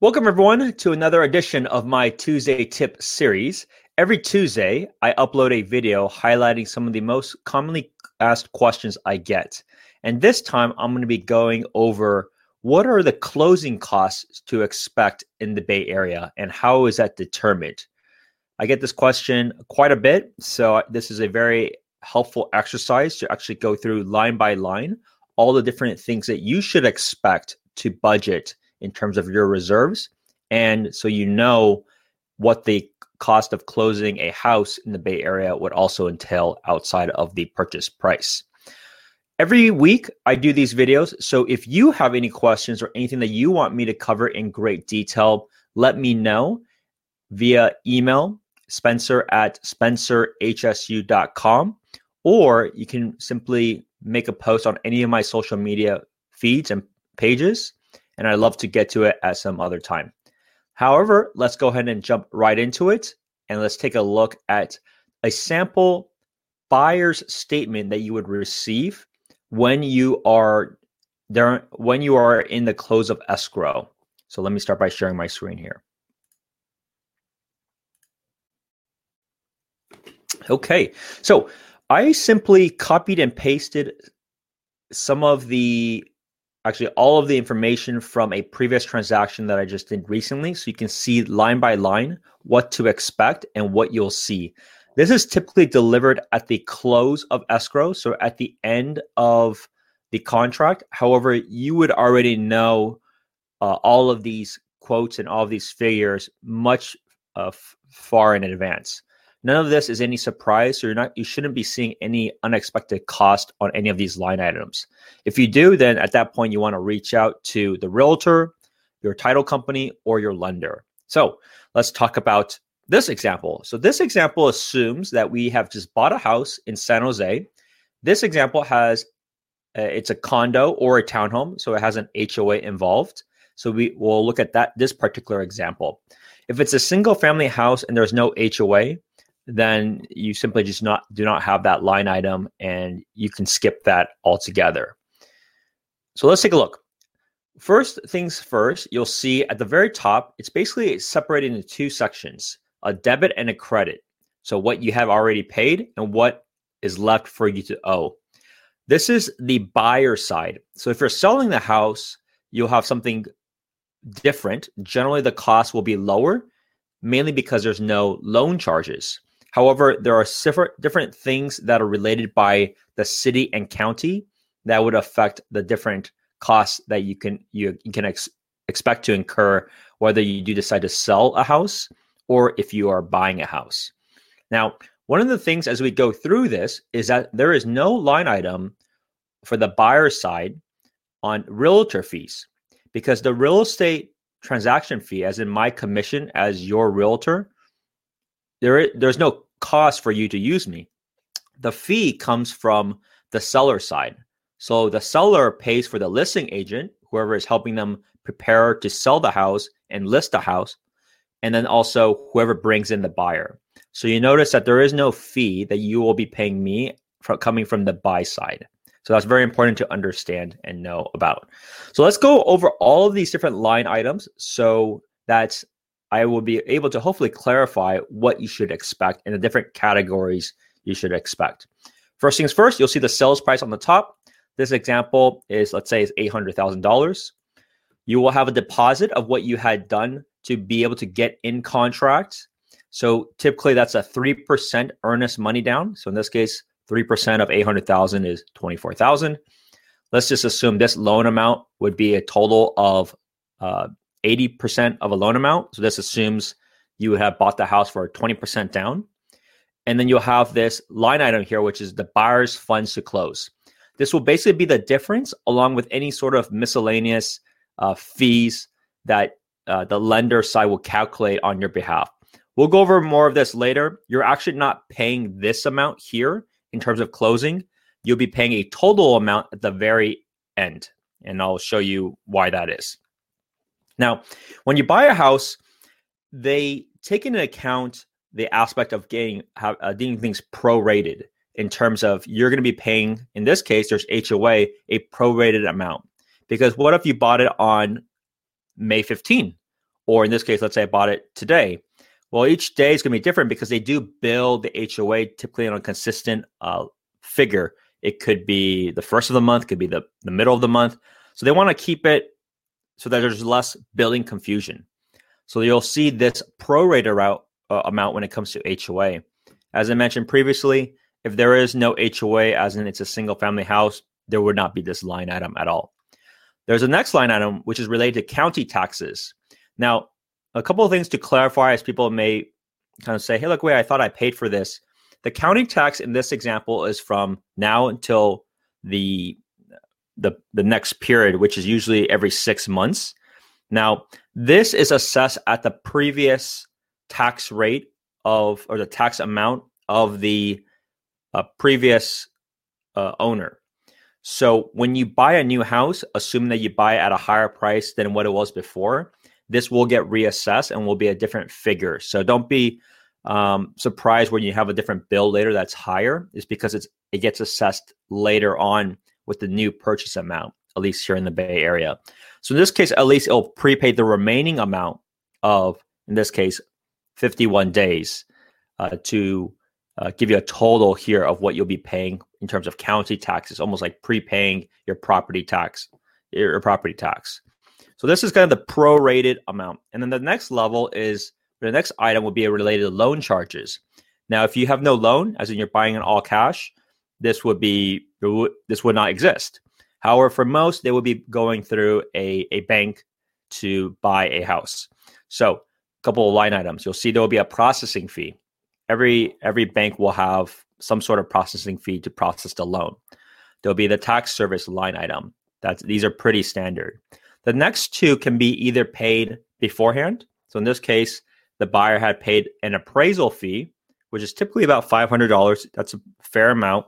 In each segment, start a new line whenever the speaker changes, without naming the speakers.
Welcome, everyone, to another edition of my Tuesday Tip series. Every Tuesday, I upload a video highlighting some of the most commonly asked questions I get. And this time, I'm going to be going over what are the closing costs to expect in the Bay Area and how is that determined? I get this question quite a bit. So, this is a very helpful exercise to actually go through line by line all the different things that you should expect to budget in terms of your reserves. And so you know what the cost of closing a house in the Bay Area would also entail outside of the purchase price. Every week, I do these videos. So if you have any questions or anything that you want me to cover in great detail, let me know via email, spencer at spencerhsu.com, or you can simply make a post on any of my social media feeds and pages and I'd love to get to it at some other time. However, let's go ahead and jump right into it and let's take a look at a sample buyer's statement that you would receive when you are there when you are in the close of escrow. So let me start by sharing my screen here. Okay, so I simply copied and pasted some of the actually all of the information from a previous transaction that I just did recently. So you can see line by line what to expect and what you'll see. This is typically delivered at the close of escrow, so at the end of the contract. However, you would already know uh, all of these quotes and all of these figures much uh, far in advance. None of this is any surprise, so you're not you shouldn't be seeing any unexpected cost on any of these line items. If you do, then at that point you want to reach out to the realtor, your title company, or your lender. So let's talk about this example. So this example assumes that we have just bought a house in San Jose. This example has uh, it's a condo or a townhome, so it has an HOA involved. So we will look at that this particular example. If it's a single family house and there's no HOA, then you simply just not do not have that line item and you can skip that altogether. So let's take a look. First things first, you'll see at the very top, it's basically separated into two sections, a debit and a credit. So what you have already paid and what is left for you to owe. This is the buyer side. So if you're selling the house, you'll have something different. Generally, the cost will be lower, mainly because there's no loan charges. However, there are different things that are related by the city and county that would affect the different costs that you can you, can ex- expect to incur whether you do decide to sell a house or if you are buying a house. Now, one of the things as we go through this is that there is no line item for the buyer side on realtor fees because the real estate transaction fee as in my commission as your realtor there's no cost for you to use me. The fee comes from the seller side. So the seller pays for the listing agent, whoever is helping them prepare to sell the house and list the house, and then also whoever brings in the buyer. So you notice that there is no fee that you will be paying me for coming from the buy side. So that's very important to understand and know about. So let's go over all of these different line items so that I will be able to hopefully clarify what you should expect in the different categories you should expect. First things first, you'll see the sales price on the top. This example is, let's say, is $800,000. You will have a deposit of what you had done to be able to get in contract. So typically that's a 3% earnest money down. So in this case, 3% of 800,000 is 24,000. Let's just assume this loan amount would be a total of uh, 80% of a loan amount. So this assumes you have bought the house for 20% down. And then you'll have this line item here, which is the buyer's funds to close. This will basically be the difference along with any sort of miscellaneous uh, fees that uh, the lender side will calculate on your behalf. We'll go over more of this later. You're actually not paying this amount here in terms of closing. You'll be paying a total amount at the very end. And I'll show you why that is. Now, when you buy a house, they take into account the aspect of getting uh, getting things prorated in terms of you're going to be paying. In this case, there's HOA a prorated amount because what if you bought it on May 15 or in this case, let's say I bought it today. Well, each day is going to be different because they do build the HOA typically on a consistent uh, figure. It could be the first of the month, could be the, the middle of the month. So they want to keep it so that there's less billing confusion. So you'll see this prorated route, uh, amount when it comes to HOA. As I mentioned previously, if there is no HOA, as in it's a single family house, there would not be this line item at all. There's a next line item which is related to county taxes. Now, a couple of things to clarify as people may kind of say, hey, look, wait, I thought I paid for this. The county tax in this example is from now until the the, the next period, which is usually every six months. Now, this is assessed at the previous tax rate of or the tax amount of the uh, previous uh, owner. So when you buy a new house, assuming that you buy at a higher price than what it was before, this will get reassessed and will be a different figure. So don't be um, surprised when you have a different bill later that's higher. It's because it's it gets assessed later on with the new purchase amount, at least here in the Bay Area. So in this case, at least it'll prepay the remaining amount of, in this case, 51 days uh, to uh, give you a total here of what you'll be paying in terms of county taxes, almost like prepaying your property tax, your property tax. So this is kind of the prorated amount. And then the next level is the next item will be related to loan charges. Now, if you have no loan, as in you're buying in all cash, this would be this would not exist. However, for most, they would be going through a, a bank to buy a house. So, a couple of line items. You'll see there will be a processing fee every every bank will have some sort of processing fee to process the loan. There'll be the tax service line item. That's these are pretty standard. The next two can be either paid beforehand. So in this case, the buyer had paid an appraisal fee, which is typically about $500. That's a fair amount.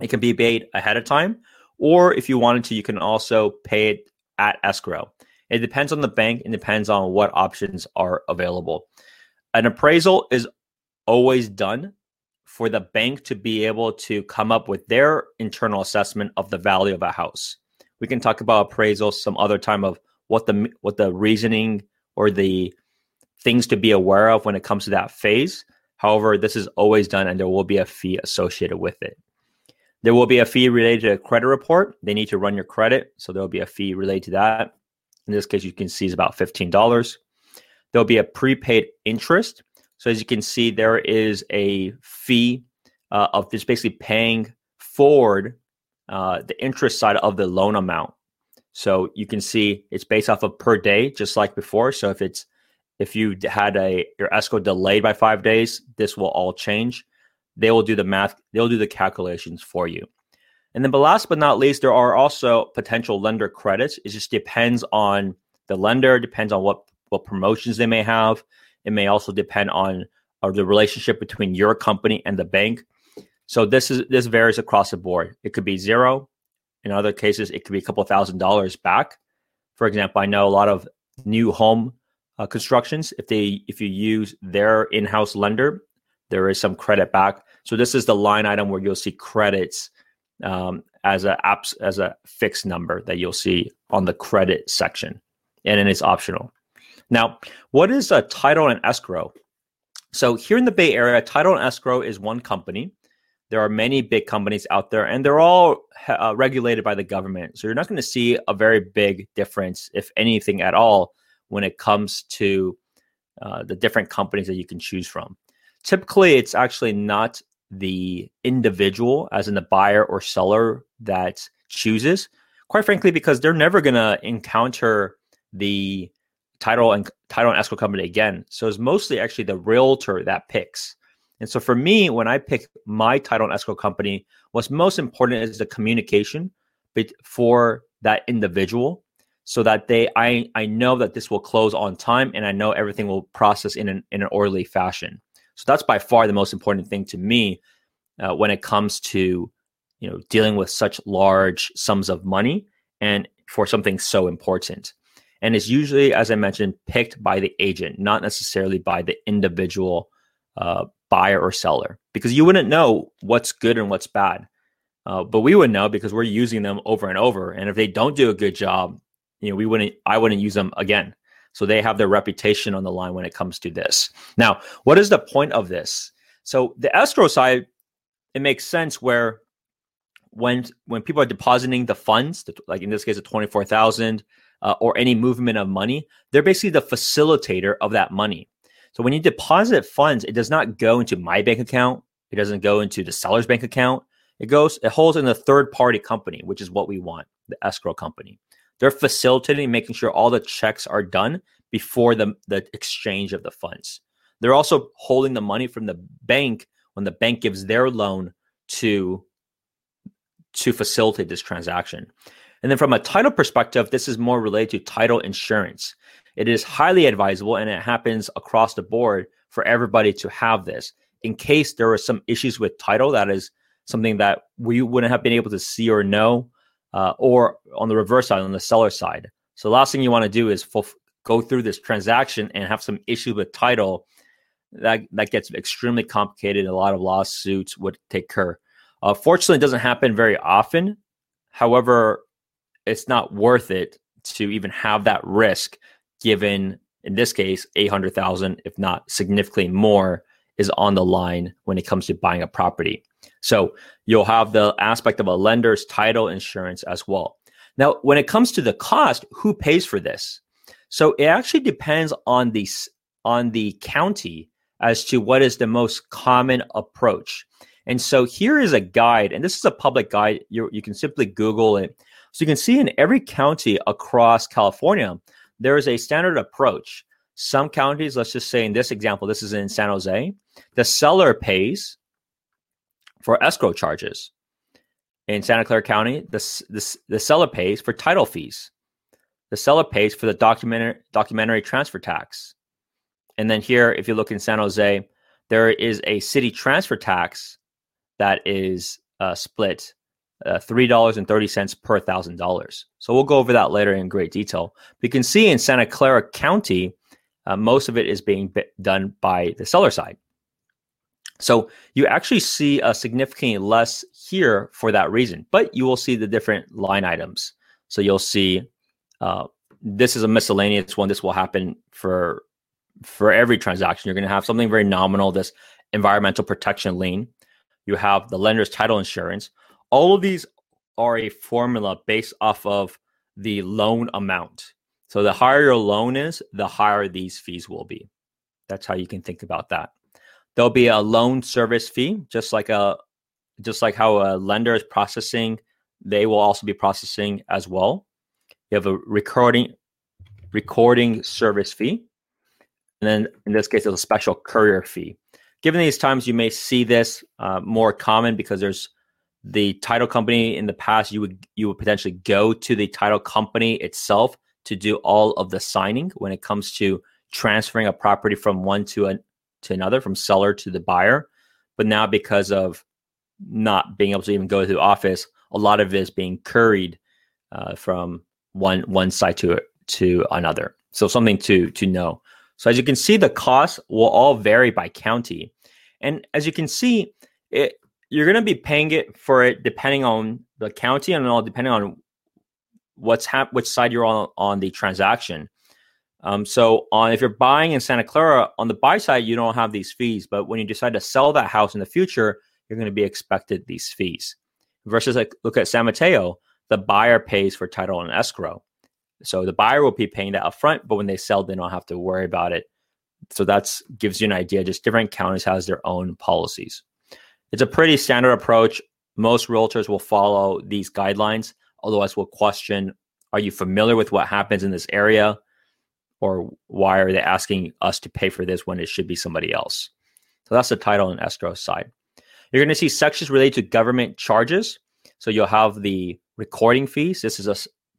It can be paid ahead of time, or if you wanted to, you can also pay it at escrow. It depends on the bank and depends on what options are available. An appraisal is always done for the bank to be able to come up with their internal assessment of the value of a house. We can talk about appraisal some other time of what the what the reasoning or the things to be aware of when it comes to that phase. However, this is always done and there will be a fee associated with it. There will be a fee related to a credit report. They need to run your credit, so there'll be a fee related to that. In this case, you can see it's about $15. There'll be a prepaid interest. So as you can see, there is a fee uh, of just basically paying forward uh, the interest side of the loan amount. So you can see it's based off of per day, just like before. So if it's if you had a your escrow delayed by five days, this will all change. They will do the math. They'll do the calculations for you. And then, but last but not least, there are also potential lender credits. It just depends on the lender, depends on what what promotions they may have. It may also depend on uh, the relationship between your company and the bank. So this is this varies across the board. It could be zero. In other cases, it could be a couple thousand dollars back. For example, I know a lot of new home uh, constructions. If they if you use their in-house lender, there is some credit back. So this is the line item where you'll see credits um, as a apps as a fixed number that you'll see on the credit section, and then it's optional. Now, what is a title and escrow? So here in the Bay Area, title and escrow is one company. There are many big companies out there, and they're all uh, regulated by the government. So you're not going to see a very big difference, if anything at all, when it comes to uh, the different companies that you can choose from. Typically, it's actually not the individual, as in the buyer or seller, that chooses. Quite frankly, because they're never going to encounter the title and title and escrow company again. So it's mostly actually the realtor that picks. And so for me, when I pick my title and escrow company, what's most important is the communication for that individual so that they I I know that this will close on time and I know everything will process in an in an orderly fashion. So that's by far the most important thing to me uh, when it comes to you know dealing with such large sums of money and for something so important and it's usually, as I mentioned, picked by the agent, not necessarily by the individual uh, buyer or seller, because you wouldn't know what's good and what's bad. Uh, but we would know because we're using them over and over. And if they don't do a good job, you know, we wouldn't, I wouldn't use them again. So they have their reputation on the line when it comes to this. Now, what is the point of this? So the escrow side, it makes sense where when when people are depositing the funds, like in this case, the twenty four thousand uh, or any movement of money, they're basically the facilitator of that money. So when you deposit funds, it does not go into my bank account. It doesn't go into the seller's bank account. It goes, it holds in the third party company, which is what we want, the escrow company. They're facilitating, making sure all the checks are done before the, the exchange of the funds. They're also holding the money from the bank when the bank gives their loan to to facilitate this transaction. And then from a title perspective, this is more related to title insurance. It is highly advisable and it happens across the board for everybody to have this in case there are some issues with title. That is something that we wouldn't have been able to see or know, uh, or on the reverse side, on the seller side. So the last thing you want to do is go through this transaction and have some issue with title. That that gets extremely complicated. A lot of lawsuits would take care. Uh, fortunately, it doesn't happen very often. However, it's not worth it to even have that risk, given in this case, eight hundred thousand, if not significantly more, is on the line when it comes to buying a property. So you'll have the aspect of a lender's title insurance as well. Now, when it comes to the cost, who pays for this? So it actually depends on the on the county as to what is the most common approach. And so here is a guide, and this is a public guide. You, you can simply Google it. So you can see in every county across California, there is a standard approach. Some counties, let's just say in this example, this is in San Jose, the seller pays for escrow charges. In Santa Clara County, the, the, the seller pays for title fees. The seller pays for the documentary, documentary transfer tax. And then here, if you look in San Jose, there is a city transfer tax that is uh, split uh, $3.30 per thousand dollars. So we'll go over that later in great detail. But you can see in Santa Clara County, uh, most of it is being done by the seller side. So you actually see a significantly less here for that reason, but you will see the different line items. So you'll see uh, this is a miscellaneous one. This will happen for for every transaction. You're going to have something very nominal. This environmental protection lien. You have the lender's title insurance. All of these are a formula based off of the loan amount. So the higher your loan is, the higher these fees will be. That's how you can think about that. There'll be a loan service fee, just like a just like how a lender is processing, they will also be processing as well. You have a recording recording service fee. And then in this case, there's a special courier fee. Given these times, you may see this uh, more common because there's the title company in the past. You would you would potentially go to the title company itself to do all of the signing when it comes to transferring a property from one to a, to another, from seller to the buyer. But now, because of not being able to even go to the office, a lot of it is being curried uh, from one one side to to another. So something to to know. So as you can see, the costs will all vary by county, and as you can see, it you're going to be paying it for it depending on the county and all depending on what's hap- which side you're on on the transaction. Um, so on if you're buying in Santa Clara on the buy side, you don't have these fees, but when you decide to sell that house in the future, you're going to be expected these fees. Versus like look at San Mateo, the buyer pays for title and escrow. So the buyer will be paying that upfront, but when they sell, they don't have to worry about it. So that's gives you an idea. Just different counties has their own policies. It's a pretty standard approach. Most realtors will follow these guidelines. Otherwise, we'll question: Are you familiar with what happens in this area? Or why are they asking us to pay for this when it should be somebody else? So that's the title and escrow side. You're going to see sections related to government charges. So you'll have the recording fees. This is a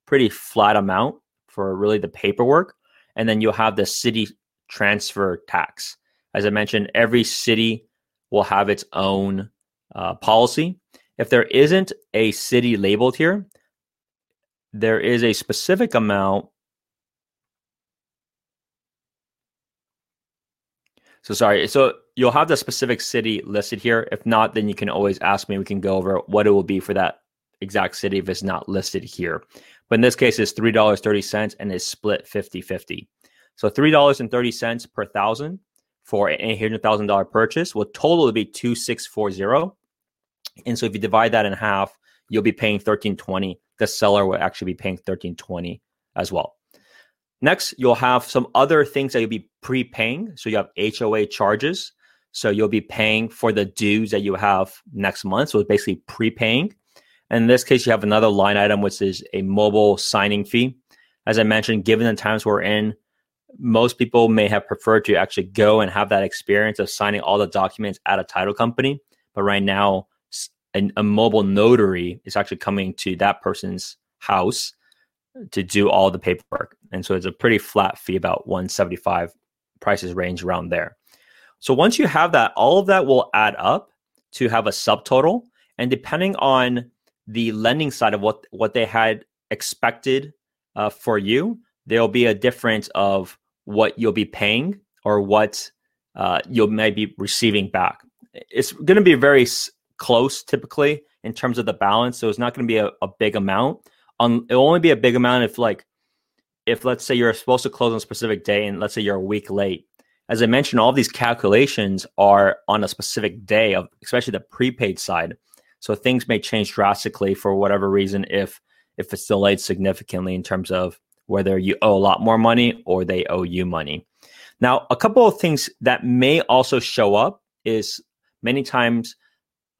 pretty flat amount for really the paperwork. And then you'll have the city transfer tax. As I mentioned, every city will have its own uh, policy. If there isn't a city labeled here, there is a specific amount So sorry. So you'll have the specific city listed here. If not, then you can always ask me. We can go over what it will be for that exact city if it's not listed here. But in this case, it's $3.30 and it's split 50 50. So $3.30 per thousand for an $800,000 purchase will total be 2640. And so if you divide that in half, you'll be paying 1320. The seller will actually be paying 1320 as well. Next, you'll have some other things that you'll be prepaying. So you have HOA charges. So you'll be paying for the dues that you have next month. So it's basically prepaying. And in this case, you have another line item, which is a mobile signing fee. As I mentioned, given the times we're in, most people may have preferred to actually go and have that experience of signing all the documents at a title company. But right now, a, a mobile notary is actually coming to that person's house to do all the paperwork. And so it's a pretty flat fee, about 175 prices range around there. So once you have that, all of that will add up to have a subtotal. And depending on the lending side of what, what they had expected uh, for you, there'll be a difference of what you'll be paying or what uh, you may be receiving back. It's going to be very s- close typically in terms of the balance. So it's not going to be a, a big amount. Um, it'll only be a big amount if like if let's say you're supposed to close on a specific day and let's say you're a week late. As I mentioned, all these calculations are on a specific day of especially the prepaid side. So things may change drastically for whatever reason if if it's delayed significantly in terms of whether you owe a lot more money or they owe you money. Now, a couple of things that may also show up is many times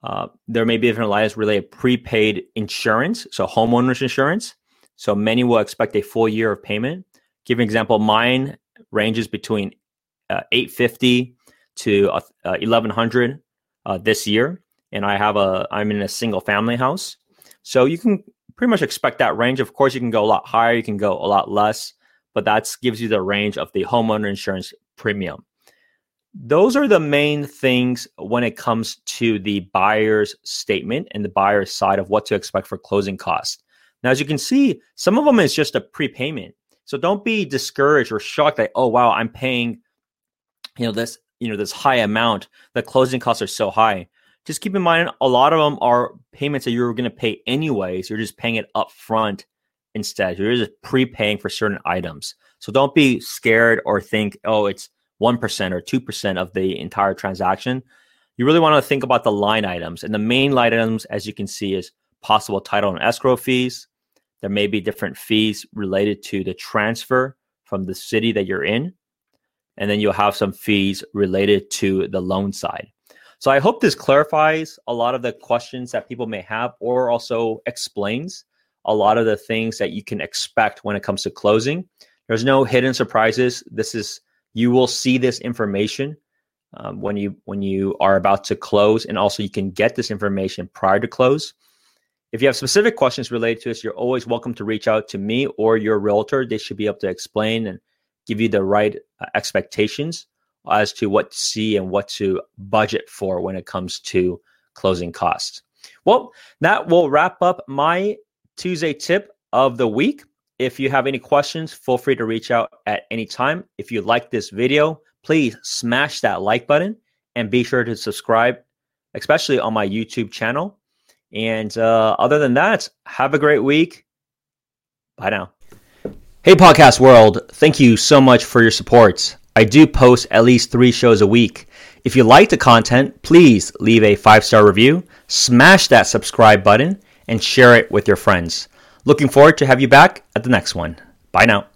uh, there may be different lines related prepaid insurance, so homeowners insurance. So many will expect a full year of payment. Give an example, mine ranges between uh, 850 to uh, 1100 uh, this year, and I have a I'm in a single family house, so you can pretty much expect that range. Of course, you can go a lot higher, you can go a lot less, but that gives you the range of the homeowner insurance premium. Those are the main things when it comes to the buyer's statement and the buyer's side of what to expect for closing costs. Now, as you can see, some of them is just a prepayment. So don't be discouraged or shocked that, oh wow, I'm paying, you know, this, you know, this high amount. The closing costs are so high just keep in mind a lot of them are payments that you're going to pay anyways. You're just paying it up front instead. You're just prepaying for certain items. So don't be scared or think, oh, it's 1% or 2% of the entire transaction. You really want to think about the line items. And the main line items, as you can see, is possible title and escrow fees. There may be different fees related to the transfer from the city that you're in. And then you'll have some fees related to the loan side. So I hope this clarifies a lot of the questions that people may have or also explains a lot of the things that you can expect when it comes to closing. There's no hidden surprises. This is you will see this information um, when you when you are about to close, and also you can get this information prior to close. If you have specific questions related to this, you're always welcome to reach out to me or your realtor. They should be able to explain and give you the right uh, expectations as to what to see and what to budget for when it comes to closing costs. Well, that will wrap up my Tuesday tip of the week. If you have any questions, feel free to reach out at any time. If you like this video, please smash that like button and be sure to subscribe, especially on my YouTube channel. And uh, other than that, have a great week. Bye now. Hey, podcast world. Thank you so much for your support. I do post at least three shows a week. If you like the content, please leave a five star review, smash that subscribe button, and share it with your friends. Looking forward to have you back at the next one. Bye now.